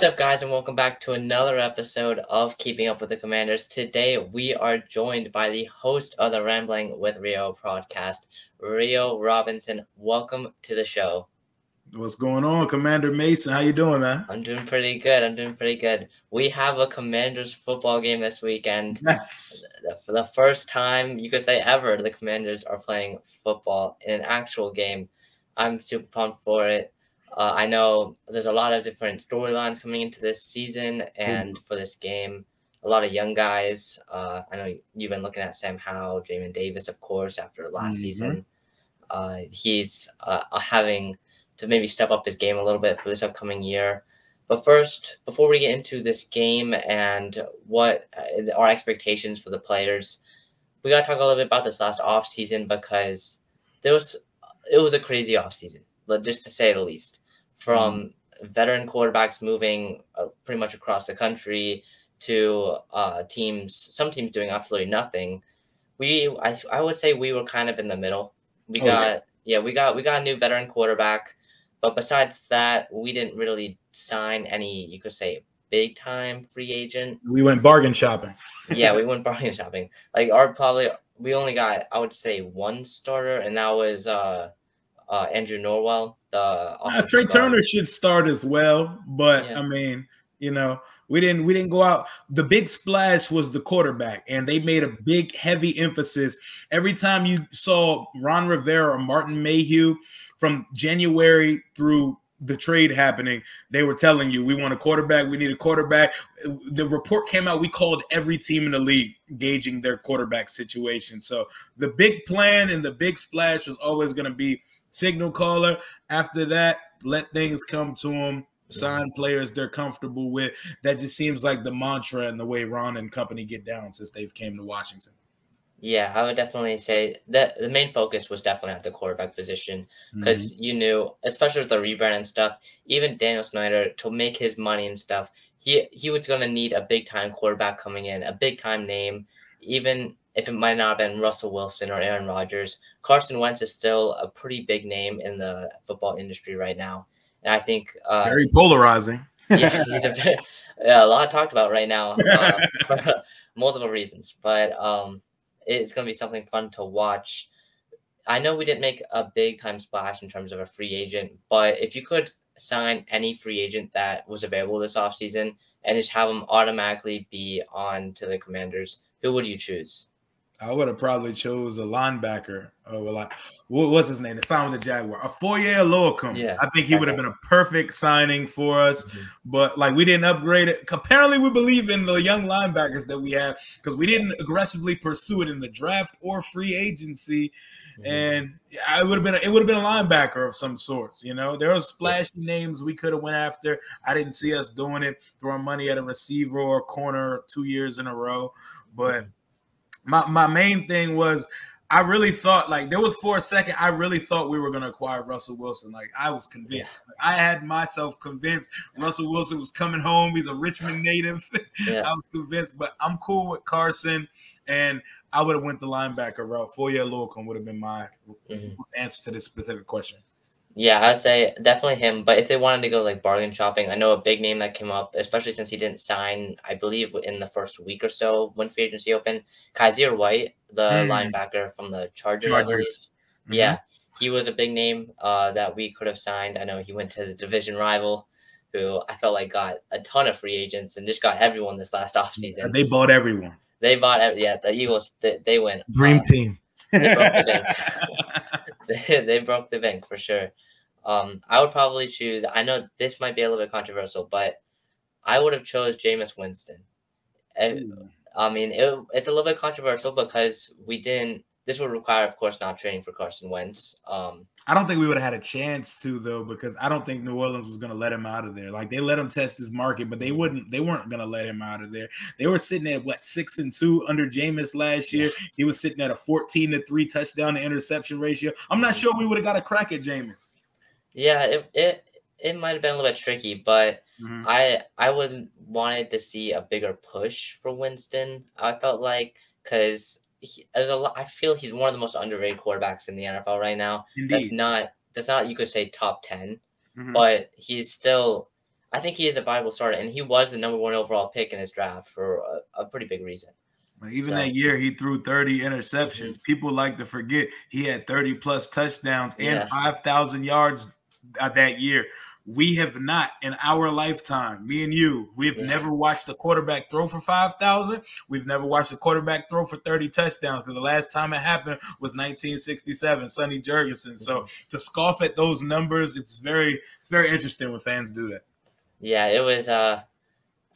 What's up, guys, and welcome back to another episode of Keeping Up with the Commanders. Today, we are joined by the host of the Rambling with Rio podcast, Rio Robinson. Welcome to the show. What's going on, Commander Mason? How you doing, man? I'm doing pretty good. I'm doing pretty good. We have a Commanders football game this weekend. Yes. For the first time, you could say ever, the Commanders are playing football in an actual game. I'm super pumped for it. Uh, I know there's a lot of different storylines coming into this season and for this game. A lot of young guys. Uh, I know you've been looking at Sam Howell, Jamin Davis, of course, after last Mhm. season. Uh, he's uh, having to maybe step up his game a little bit for this upcoming year. But first, before we get into this game and what uh, our expectations for the players, we got to talk a little bit about this last offseason because there was it was a crazy offseason, but just to say the least. From veteran quarterbacks moving uh, pretty much across the country to uh, teams, some teams doing absolutely nothing. We, I, I would say we were kind of in the middle. We Oh, got, yeah, we got, we got a new veteran quarterback, but besides that, we didn't really sign any, you could say, big time free agent We went bargain shopping. yeah, we went bargain shopping. Like our probably we only got I would say one starter, and that was uh uh Andrew Norwell, the Uh, Trey guard. Turner should start as well, but Yeah. I mean, you know, we didn't we didn't go out. The big splash was the quarterback, and they made a big heavy emphasis every time you saw Ron Rivera or Martin Mayhew from January through the trade happening. They were telling you, we want a quarterback. We need a quarterback. The report came out. We called every team in the league, gauging their quarterback situation. So the big plan and the big splash was always going to be signal caller. After that, let things come to them. Sign players they're comfortable with. That just seems like the mantra and the way Ron and company get down since they've came to Washington. Yeah, I would definitely say that the main focus was definitely at the quarterback position Mm-hmm. because you knew, especially with the rebrand and stuff, even Daniel Snyder to make his money and stuff, he he was gonna need a big time quarterback coming in, a big time name, even if it might not have been Russell Wilson or Aaron Rodgers. Carson Wentz is still a pretty big name in the football industry right now, and I think uh, very polarizing. yeah, he's a, yeah, a lot talked about right now, uh, multiple reasons. But um, it's going to be something fun to watch. I know we didn't make a big time splash in terms of a free agent, but if you could sign any free agent that was available this offseason and just have them automatically be on to the Commanders, who would you choose? I would have probably chose a linebacker. Oh, well, I, what, what's his name? The sign with the Jaguar. A Foye Oluokun. Yeah, I think he would have been a perfect signing for us. Mm-hmm. But like we didn't upgrade it. Apparently, we believe in the young linebackers that we have because we didn't aggressively pursue it in the draft or free agency. Mm-hmm. And I would have been. It would have been a linebacker of some sorts. You know, there were splashy names we could have went after. I didn't see us doing it, throwing money at a receiver or a corner two years in a row. But mm-hmm. My my main thing was I really thought like there was for a second I really thought we were gonna acquire Russell Wilson. Like I was convinced. I had myself convinced Russell Wilson was coming home. He's a Richmond native. Yeah. I was convinced, but I'm cool with Carson and I would have went the linebacker route. Foye Oluokun would have been my Mhm. answer to this specific question. Yeah, I'd say definitely him. But if they wanted to go like bargain shopping, I know a big name that came up, especially since he didn't sign, I believe, in the first week or so when free agency opened. Kyzir White, the Mm. linebacker from the Chargers. Chargers. Mhm. Yeah, he was a big name uh, that we could have signed. I know he went to the division rival, who I felt like got a ton of free agents and just got everyone this last offseason. They bought everyone. They bought, ev- yeah, the Eagles, they, they went. Dream uh, team. They broke the bank. they, they broke the bank for sure. Um, I would probably choose. I know this might be a little bit controversial, but I would have chose Jameis Winston. Eh, I mean, it, it's a little bit controversial because we didn't. This would require, of course, not training for Carson Wentz. Um, I don't think we would have had a chance to though, because I don't think New Orleans was going to let him out of there. Like they let him test his market, but they wouldn't. They weren't going to let him out of there. They were sitting at what six and two under Jameis last year. He was sitting at a fourteen to three touchdown to interception ratio. I'm not sure we would have got a crack at Jameis. yeah, it it, it might have been a little bit tricky, but Mhm. I I would wanted to see a bigger push for Winston. I felt like because there's a lot. I feel he's one of the most underrated quarterbacks in the NFL right now. That's not that's not you could say top 10 Mhm. but he's still I think he is a viable starter, and he was the number one overall pick in his draft for a, a pretty big reason. Even so, that year, he threw 30 interceptions. Mm-hmm. People like to forget he had 30 plus touchdowns and yeah. 5,000 yards uh, that year. We have not in our lifetime, me and you, we've yeah. never watched a quarterback throw for 5,000. We've never watched a quarterback throw for 30 touchdowns the last time it happened was 1967, Sonny Jurgensen. So mm-hmm. to scoff at those numbers, it's very, it's very interesting when fans do that. Yeah, it was. Uh,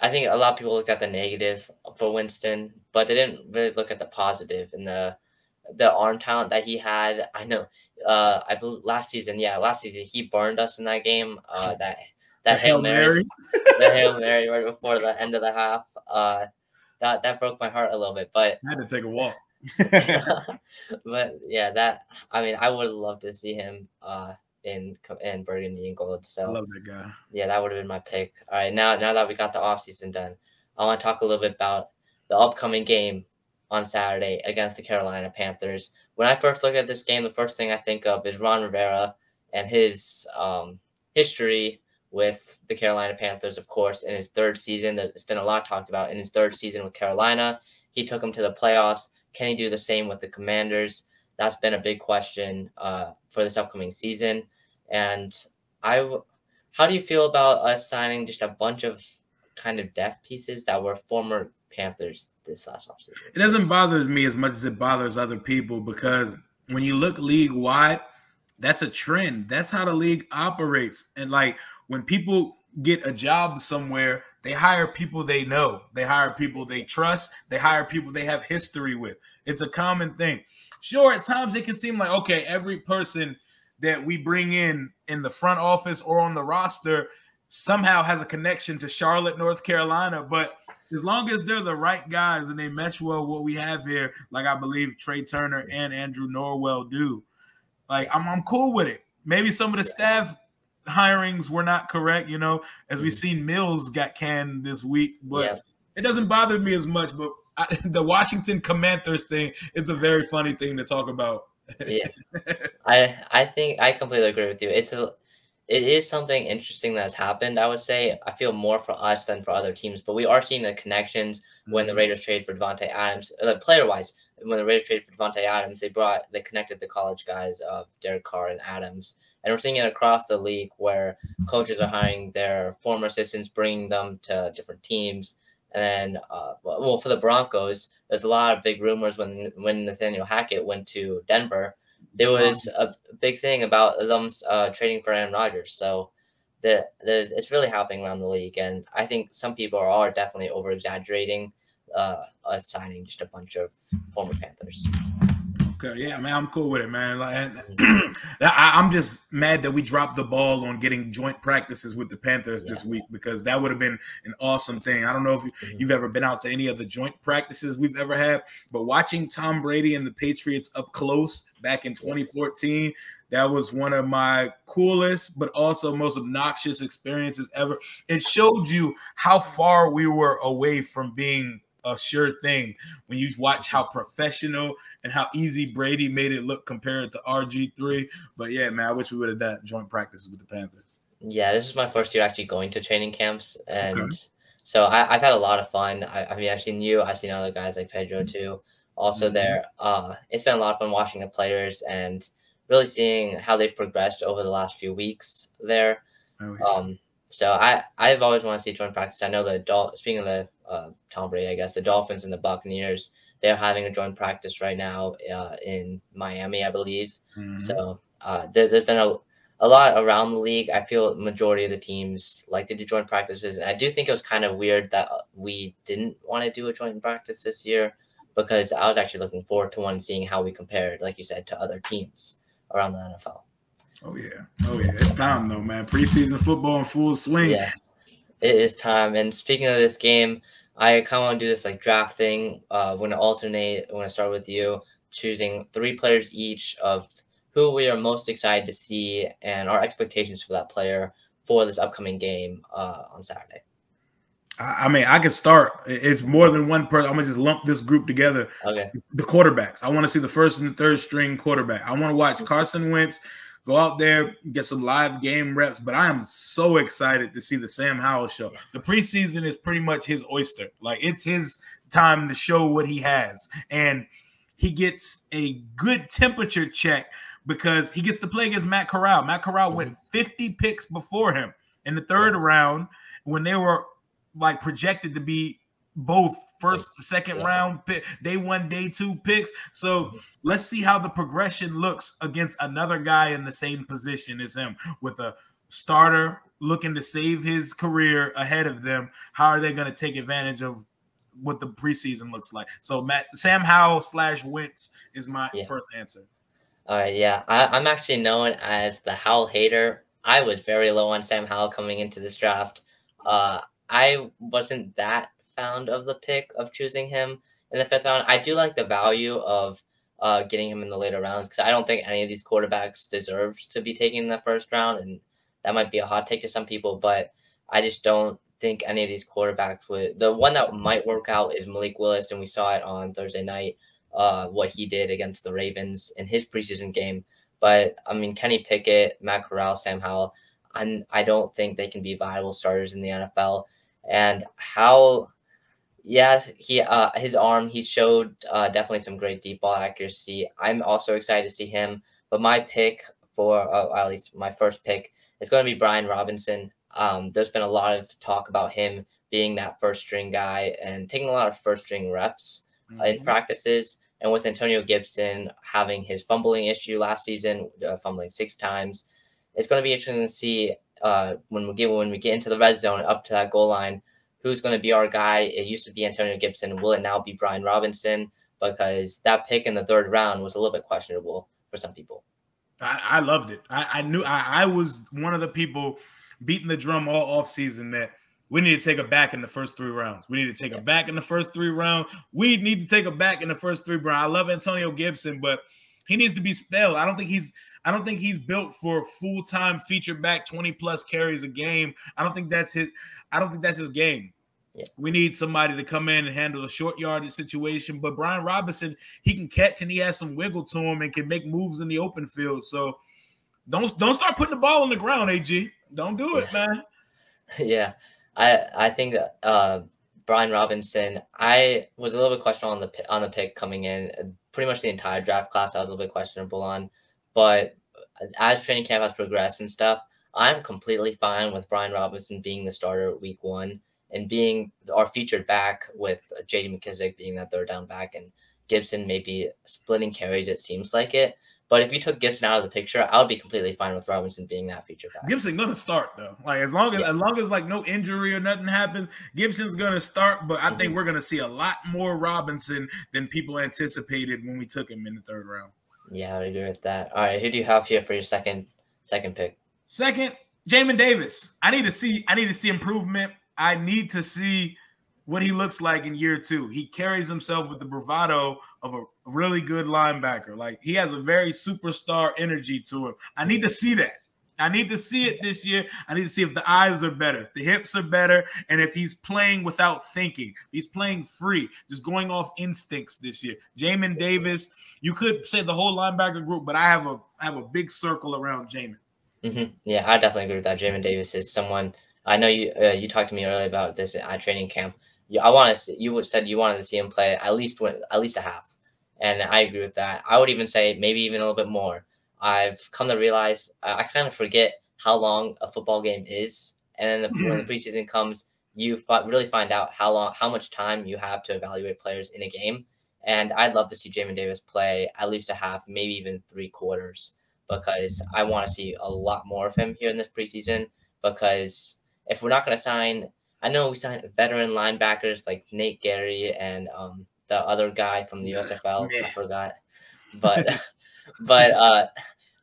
I think a lot of people looked at the negative for Winston, but they didn't really look at the positive and the the arm talent that he had. I know. Uh, I believe last season, yeah, last season he burned us in that game. Uh, that that hail mary, the hail mary right before the end of the half. Uh, that that broke my heart a little bit, but I had to take a walk. but yeah, that I mean, I would love to see him uh in in Burgundy and Gold. So love that guy. Yeah, that would have been my pick. All right, now now that we got the offseason done, I want to talk a little bit about the upcoming game on Saturday against the Carolina Panthers. When I first look at this game, the first thing I think of is Ron Rivera and his um, history with the Carolina Panthers, of course, in his third season. It's been a lot talked about in his third season with Carolina. He took them to the playoffs. Can he do the same with the Commanders? That's been a big question uh, for this upcoming season. And I, how do you feel about us signing just a bunch of kind of depth pieces that were former Panthers this last offseason? It doesn't bother me as much as it bothers other people because when you look league wide, that's a trend. That's how the league operates. And like when people get a job somewhere, they hire people they know. They hire people they trust. They hire people they have history with. It's a common thing. Sure, at times it can seem like okay, every person that we bring in in the front office or on the roster somehow has a connection to Charlotte, North Carolina. But as long as they're the right guys and they mesh well what we have here, like I believe Trai Turner and Andrew Norwell do, like I'm, I'm cool with it. Maybe some of the staff hirings were not correct, you know, as we've mm-hmm. seen Mills got canned this week, but it doesn't bother me as much. But I, the Washington Commanders thing, it's a very funny thing to talk about. yeah, I I think I completely agree with you. It's a it is something interesting that's happened. I would say I feel more for us than for other teams, but we are seeing the connections when the mm-hmm. Raiders trade for Davante Adams, uh, player wise. When the Raiders traded for Davante Adams, they brought they connected the college guys of Derek Carr and Adams, and we're seeing it across the league where coaches are hiring their former assistants, bringing them to different teams. And then, uh, well, for the Broncos, there's a lot of big rumors when when Nathaniel Hackett went to Denver there was a big thing about them uh, trading for Aaron Rodgers. So the, it's really happening around the league. And I think some people are definitely over exaggerating uh, us signing just a bunch of former Panthers. Okay, yeah, man, I'm cool with it, man. Like, I, am just mad that we dropped the ball on getting joint practices with the Panthers yeah. this week because that would have been an awesome thing. I don't know if mm-hmm. you've ever been out to any of the joint practices we've ever had, but watching Tom Brady and the Patriots up close back in 2014, that was one of my coolest, but also most obnoxious experiences ever. It showed you how far we were away from being a sure thing when you watch how professional and how easy Brady made it look compared to RG3. But yeah, man, I wish we would have done joint practices with the Panthers. Yeah, this is my first year actually going to training camps, and okay. so I, have had a lot of fun. I, I, mean, I've seen you, I've seen other guys like Pedro too, also mm-hmm. there. Uh, it's been a lot of fun watching the players and really seeing how they've progressed over the last few weeks there. Oh, yeah. Um, so I I've always wanted to see joint practice. I know the Dol- speaking of the uh, Tom Brady, I guess the Dolphins and the Buccaneers they're having a joint practice right now uh, in Miami, I believe. Mm-hmm. So uh, there's, there's been a, a lot around the league. I feel majority of the teams like to do joint practices, and I do think it was kind of weird that we didn't want to do a joint practice this year because I was actually looking forward to one, seeing how we compared, like you said, to other teams around the NFL. Oh yeah, oh yeah, it's time though, man. Preseason football in full swing. Yeah, it is time. And speaking of this game, I kind of want to do this like draft thing. Uh, we're gonna alternate. I'm gonna start with you, choosing three players each of who we are most excited to see and our expectations for that player for this upcoming game uh, on Saturday. I mean, I can start. It's more than one person. I'm gonna just lump this group together. Okay. The quarterbacks. I want to see the first and the third string quarterback. I want to watch Carson Wentz go out there, get some live game reps. But I am so excited to see the Sam Howell show. The preseason is pretty much his oyster. Like it's his time to show what he has. And he gets a good temperature check because he gets to play against Matt Corral. Matt Corral mm-hmm. went 50 picks before him in the third round when they were like projected to be both first, second yeah. round pick, day one, day two picks. So mm-hmm. let's see how the progression looks against another guy in the same position as him with a starter looking to save his career ahead of them. How are they going to take advantage of what the preseason looks like? So Matt Sam Howell slash Wentz is my yeah. first answer. All right, yeah, I, am actually known as the Howell hater. I was very low on Sam Howell coming into this draft. Uh, I wasn't that fond of the pick of choosing him in the fifth round. I do like the value of uh, getting him in the later rounds because I don't think any of these quarterbacks deserve to be taken in the first round, and that might be a hot take to some people, but I just don't think any of these quarterbacks would. The one that might work out is Malik Willis, and we saw it on Thursday night. Uh, what he did against the Ravens in his preseason game. But I mean, Kenny Pickett, Matt Corral, Sam Howell, I'm, I don't think they can be viable starters in the NFL. And how Yes, he uh his arm he showed uh definitely some great deep ball accuracy. I'm also excited to see him, but my pick for uh, at least my first pick is going to be Brian Robinson. Um, there's been a lot of talk about him being that first string guy and taking a lot of first string reps mm-hmm. uh, in mm-hmm. practices. And with Antonio Gibson having his fumbling issue last season, uh, fumbling six times, it's going to be interesting to see uh, when we get when we get into the red zone up to that goal line who's going to be our guy. It used to be Antonio Gibson. Will it now be Brian Robinson? Because that pick in the third round was a little bit questionable for some people. I, I loved it. I, I knew I, I, was one of the people beating the drum all off season that we need to take a back in the first three rounds. We need to take yeah. a back in the first three rounds. We need to take a back in the first three rounds. I love Antonio Gibson, but he needs to be spelled. I don't think he's I don't think he's built for full time feature back 20 plus carries a game. I don't think that's his I don't think that's his game. Yeah. We need somebody to come in and handle a short yardage situation. But Brian Robinson, he can catch and he has some wiggle to him and can make moves in the open field. So don't don't start putting the ball on the ground, AG. Don't do it, man. Yeah, I I think that uh, Brian Robinson. I was a little bit questionable on the on the pick coming in. Pretty much the entire draft class, I was a little bit questionable on. But as training camp has progressed and stuff, I'm completely fine with Brian Robinson being the starter week one and being our featured back with J.D. McKissic being that third down back and Gibson maybe splitting carries. It seems like it. But if you took Gibson out of the picture, I would be completely fine with Robinson being that feature back. Gibson gonna start though. Like as long as yeah. as long as like no injury or nothing happens, Gibson's gonna start. But I mm-hmm. think we're gonna see a lot more Robinson than people anticipated when we took him in the third round. Yeah, I would agree with that. All right, who do you have here for your second second pick? Second, Jamin Davis. I need to see I need to see improvement. I need to see what he looks like in year two. He carries himself with the bravado of a really good linebacker. Like he has a very superstar energy to him. I need to see that. I need to see it this year. I need to see if the eyes are better, if the hips are better, and if he's playing without thinking. He's playing free, just going off instincts this year. Jamin Davis, you could say the whole linebacker group, but I have a I have a big circle around Jamin. Mm-hmm. Yeah, I definitely agree with that. Jamin Davis is someone I know you uh, you talked to me earlier about this at training camp. You, I want to you said you wanted to see him play at least win, at least a half, and I agree with that. I would even say maybe even a little bit more. I've come to realize I, I kind of forget how long a football game is, and then the, when the preseason comes, you f- really find out how long how much time you have to evaluate players in a game. And I'd love to see Jamin Davis play at least a half, maybe even three quarters, because I want to see a lot more of him here in this preseason. Because if we're not going to sign, I know we signed veteran linebackers like Nate Gary and um, the other guy from the USFL. Yeah. I forgot, but but uh,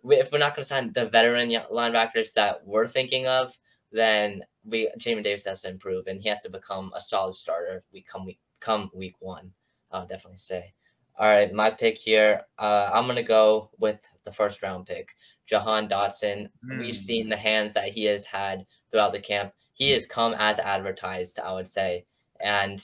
if we're not going to sign the veteran linebackers that we're thinking of, then we Jamin Davis has to improve and he has to become a solid starter. We come week come week one. I'll definitely say. All right, my pick here. Uh, I'm gonna go with the first round pick, Jahan Dotson. Mm. We've hmm. seen the hands that he has had throughout the camp. He has come as advertised, I would say. And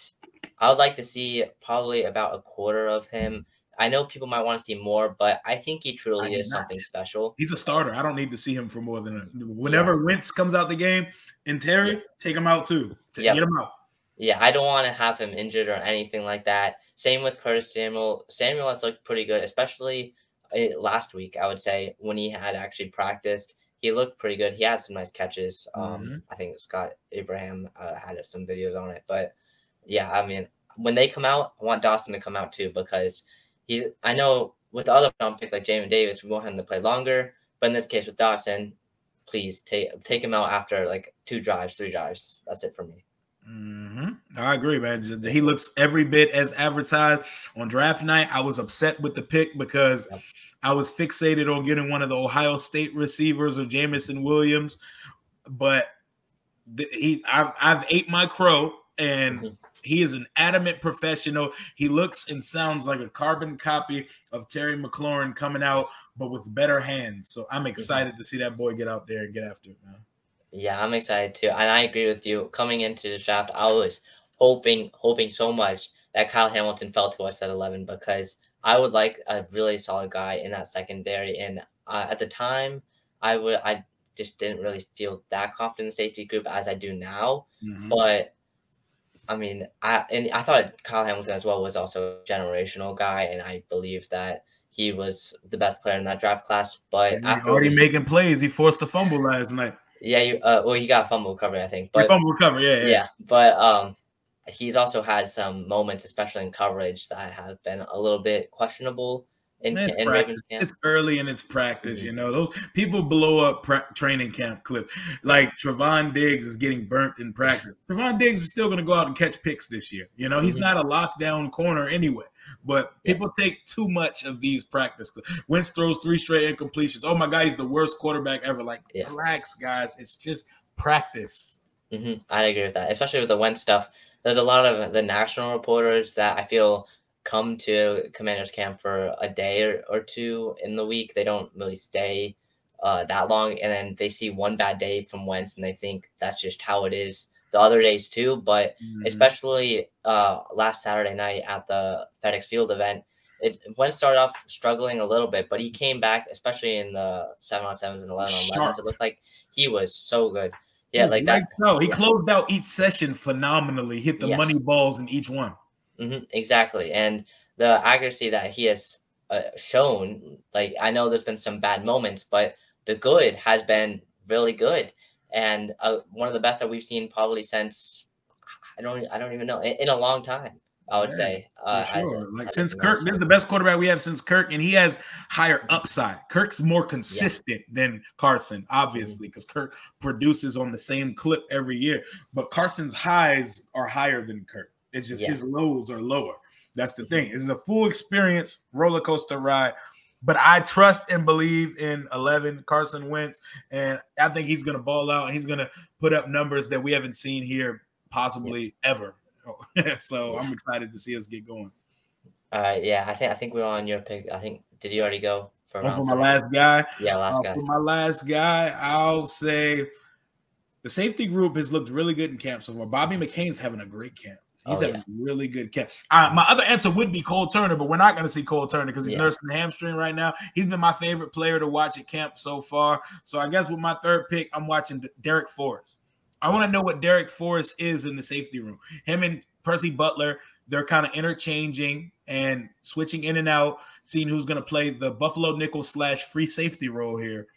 I would like to see probably about a quarter of him I know people might want to see more, but I think he truly is not. something special. He's a starter. I don't need to see him for more than a, whenever Wentz comes out the game and Terry, yeah. take him out too. To yep. Get him out. Yeah, I don't want to have him injured or anything like that. Same with Curtis Samuel. Samuel has looked pretty good, especially eh, last week. I would say when he had actually practiced, he looked pretty good. He had some nice catches. Um, mm-hmm. I think Scott Abraham uh, had some videos on it, but yeah, I mean, when they come out, I want Dotson to come out too because he's. I know with the other round pick like Jamin Davis, we want him to play longer, but in this case with Dotson, please take take him out after like two drives, three drives. That's it for me. Mm-hmm. I agree, man. He looks every bit as advertised on draft night. I was upset with the pick because yep. I was fixated on getting one of the Ohio State receivers of Jameson Williams, but he I've, I've ate my crow and. Mm-hmm he is an adamant professional. He looks and sounds like a carbon copy of Terry McLaurin coming out, but with better hands. So I'm mm-hmm. excited mm-hmm. to see that boy get out there and get after it, man. Yeah, I'm excited too. And I agree with you. Coming into the draft, I was hoping, hoping so much that Kyle Hamilton fell to us at 11 because I would like a really solid guy in that secondary. And uh, at the time, I would, I just didn't really feel that confident in the safety group as I do now. Mm-hmm. But I mean, I and I thought Kyle Hamilton as well was also a generational guy, and I believe that he was the best player in that draft class. But already making plays, he forced a fumble last night. Yeah, you, uh, well, he got fumble recovery, I think. But fumble recovery, yeah, yeah, yeah. But um, he's also had some moments, especially in coverage, that have been a little bit questionable in, in Ravens camp. It's early in its practice, mm-hmm. you know. Those people blow up pra- training camp clips. Like Trevon Diggs is getting burnt in practice. Trevon Diggs is still going to go out and catch picks this year. You know, he's mm-hmm. not a lockdown corner anyway. But people yeah. take too much of these practice. Wentz throws three straight incompletions. Oh my God, he's the worst quarterback ever. Like, yeah. relax, guys. It's just practice. Mm-hmm. I agree with that, especially with the Wentz stuff. There's a lot of the national reporters that I feel come to Commanders camp for a day or, or two in the week. They don't really stay uh, that long, and then they see one bad day from Wentz, and they think that's just how it is the other days too. But mm-hmm. especially uh, last Saturday night at the FedEx Field event, it Wentz started off struggling a little bit, but he came back, especially in the seven on sevens and eleven on elevens. It looked like he was so good. Yeah, like that. No, he closed out each session phenomenally. Hit the yeah. money balls in each one. Mm-hmm, exactly, and the accuracy that he has uh, shown, like I know there's been some bad moments, but the good has been really good, and uh, one of the best that we've seen probably since I don't I don't even know in, in a long time. I would yeah, say. Uh, sure. A, like since Kirk, this is the best quarterback we have since Kirk, and he has higher upside. Kirk's more consistent yeah. than Carson, obviously, because mm-hmm. Kirk produces on the same clip every year. But Carson's highs are higher than Kirk. It's just yeah. his lows are lower. That's the thing. It's a full experience roller coaster ride. But I trust and believe in 11 Carson Wentz, and I think he's going to ball out. He's going to put up numbers that we haven't seen here possibly ever. so yeah. I'm excited to see us get going. All right, yeah, I think I think we're on your pick. I think did you already go for, oh, for my last guy? Yeah, last uh, guy. For my last guy, I'll say the safety group has looked really good in camp so far. Bobby McCain's having a great camp. He's oh, having yeah. really good camp. Uh, my other answer would be Cole Turner, but we're not going to see Cole Turner because he's yeah. nursing a hamstring right now. He's been my favorite player to watch at camp so far. So I guess with my third pick, I'm watching Darrick Forrest. I want to know what Darrick Forrest is in the safety room. Him and Percy Butler, they're kind of interchanging and switching in and out, seeing who's going to play the Buffalo nickel slash free safety role here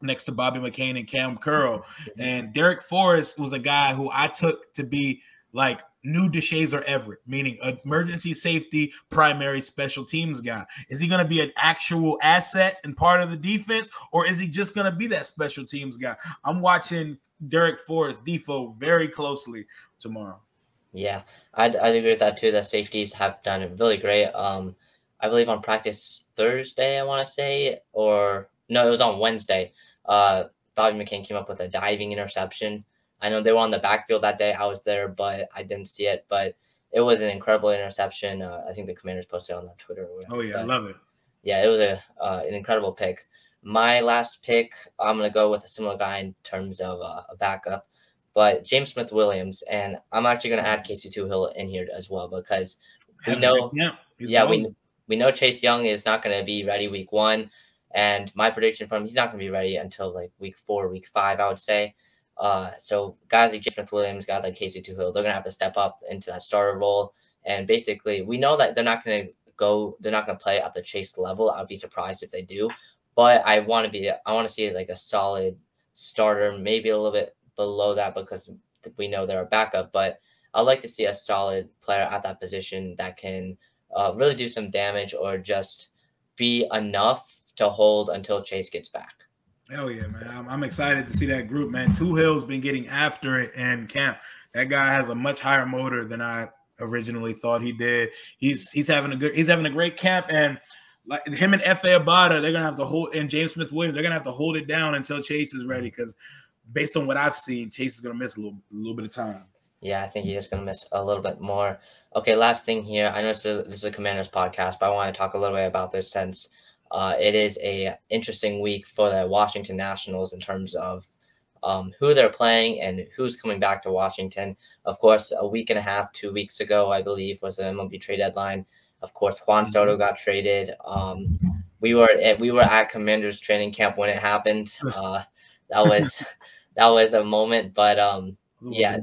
next to Bobby McCain and Cam Curl. And Darrick Forrest was a guy who I took to be like new Deshazor Everett, meaning emergency safety, primary special teams guy. Is he going to be an actual asset and part of the defense, or is he just going to be that special teams guy? I'm watching Darrick Forrest, Defo, very closely tomorrow. Yeah, I'd, I'd agree with that too. The safeties have done really great. Um, I believe on practice Thursday, I want to say, or no, it was on Wednesday. Uh, Bobby McCain came up with a diving interception I know they were on the backfield that day. I was there, but I didn't see it. But it was an incredible interception. Uh, I think the Commanders posted on their Twitter. oh yeah, I love it. Yeah, it was a uh, an incredible pick. My last pick, I'm gonna go with a similar guy in terms of uh, a backup, but James Smith Williams, and I'm actually gonna add Casey Toohill in here as well because we know, yeah, yeah, we we know Chase Young is not going to be ready week one. And my prediction from him, he's not going to be ready until like week four, week five, I would say. Uh, so guys like James Smith Williams, guys like Casey Toohill, they're going to have to step up into that starter role. And basically, we know that they're not going to go, they're not going to play at the Chase level. I would be surprised if they do. But I want to be, I want to see like a solid starter, maybe a little bit below that because we know they're a backup. But I'd like to see a solid player at that position that can uh, really do some damage or just be enough to hold until Chase gets back. Hell yeah, man! I'm, I'm excited to see that group, man. Toohill's been getting after it in camp. That guy has a much higher motor than I originally thought he did. He's he's having a good he's having a great camp and like him and Efe Obada, they're gonna have to hold and James Smith Williams, they're gonna have to hold it down until Chase is ready because based on what I've seen, Chase is gonna miss a little a little bit of time. Yeah, I think he is going to miss a little bit more. Okay, last thing here. I know this is, a, this is a Commanders podcast, but I want to talk a little bit about this since uh, it is a interesting week for the Washington Nationals in terms of um, who they're playing and who's coming back to Washington. Of course, a week and a half, two weeks ago, I believe, was the MLB trade deadline. Of course, Juan mm-hmm. Soto got traded. Um, we were at, we were at Commanders training camp when it happened. Uh, that was that was a moment, but um, yeah,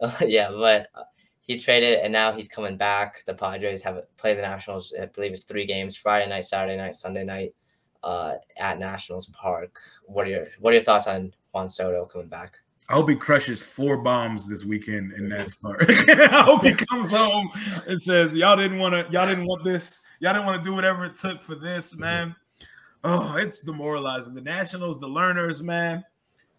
yeah, but uh, he traded and now he's coming back. The Padres have played the Nationals. I believe it's three games: Friday night, Saturday night, Sunday night, uh, at Nationals Park. What are your What are your thoughts on Juan Soto coming back? I hope he crushes four bombs this weekend in that park. I hope he comes home and says, "Y'all didn't want to. Y'all didn't want this. Y'all didn't want to do whatever it took for this, mm-hmm. man." Oh, it's demoralizing. The Nationals, the Lerners, man,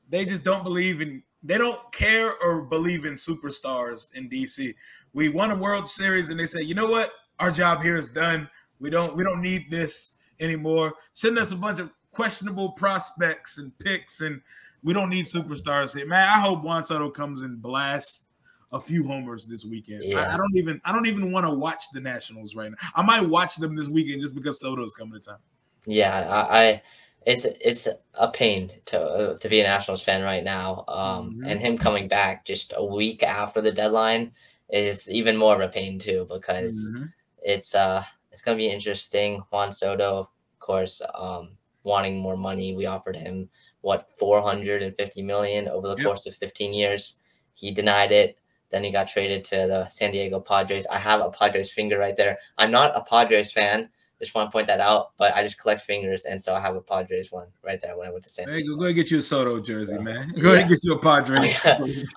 they just don't believe in they don't care or believe in superstars in DC. We won a World Series and they say, you know what? Our job here is done. We don't we don't need this anymore. Send us a bunch of questionable prospects and picks, and we don't need superstars here. Man, I hope Juan Soto comes and blasts a few homers this weekend. Yeah. I, I, don't even I don't even want to watch the Nationals right now. I might watch them this weekend just because Soto's coming to town. Yeah, I, I it's it's a pain to uh, to be a Nationals fan right now. Um, mm-hmm. and him coming back just a week after the deadline is even more of a pain too because mm-hmm. it's uh it's gonna be interesting. Juan Soto, of course, um, wanting more money. We offered him what 450 million over the yep. course of 15 years. He denied it. Then he got traded to the San Diego Padres. I have a Padres finger right there. I'm not a Padres fan, just want to point that out. But I just collect fingers, and so I have a Padres one right there when I went to San. Hey, go, go ahead get you a Soto jersey, man. Go yeah. ahead and get you a Padres.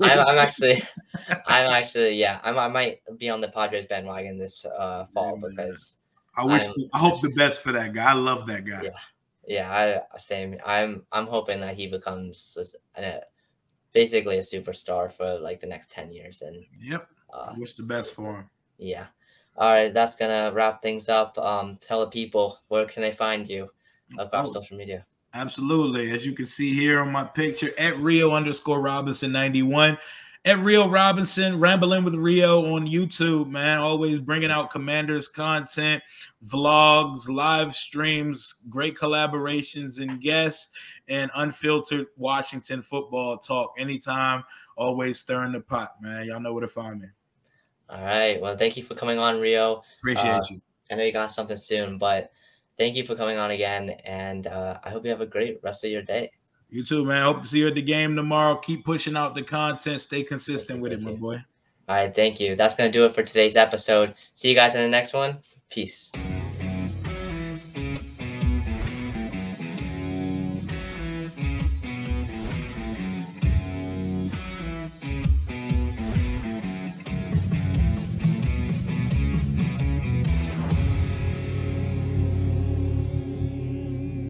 I'm, I'm, actually, I'm actually, yeah, I'm, i might be on the Padres bandwagon this uh, fall yeah, because I wish, I hope the best for that guy. I love that guy. Yeah, yeah, I same. I'm, I'm hoping that he becomes a, basically a superstar for like the next ten years, and yep, uh, wish the best for him. Yeah. All right, that's gonna wrap things up. Um, tell the people where can they find you across oh, social media. Absolutely, as you can see here on my picture at Rio underscore Robinson ninety one. At Rio Robinson, rambling with Rio on YouTube, man. Always bringing out Commanders content, vlogs, live streams, great collaborations and guests, and unfiltered Washington football talk. Anytime, always stirring the pot, man. Y'all know where to find me. All right. Well, thank you for coming on, Rio. Appreciate uh, you. I know you got something soon, but thank you for coming on again. And uh, I hope you have a great rest of your day. You too, man. Hope to see you at the game tomorrow. Keep pushing out the content. Stay consistent with it, my boy. All right. Thank you. That's going to do it for today's episode. See you guys in the next one. Peace.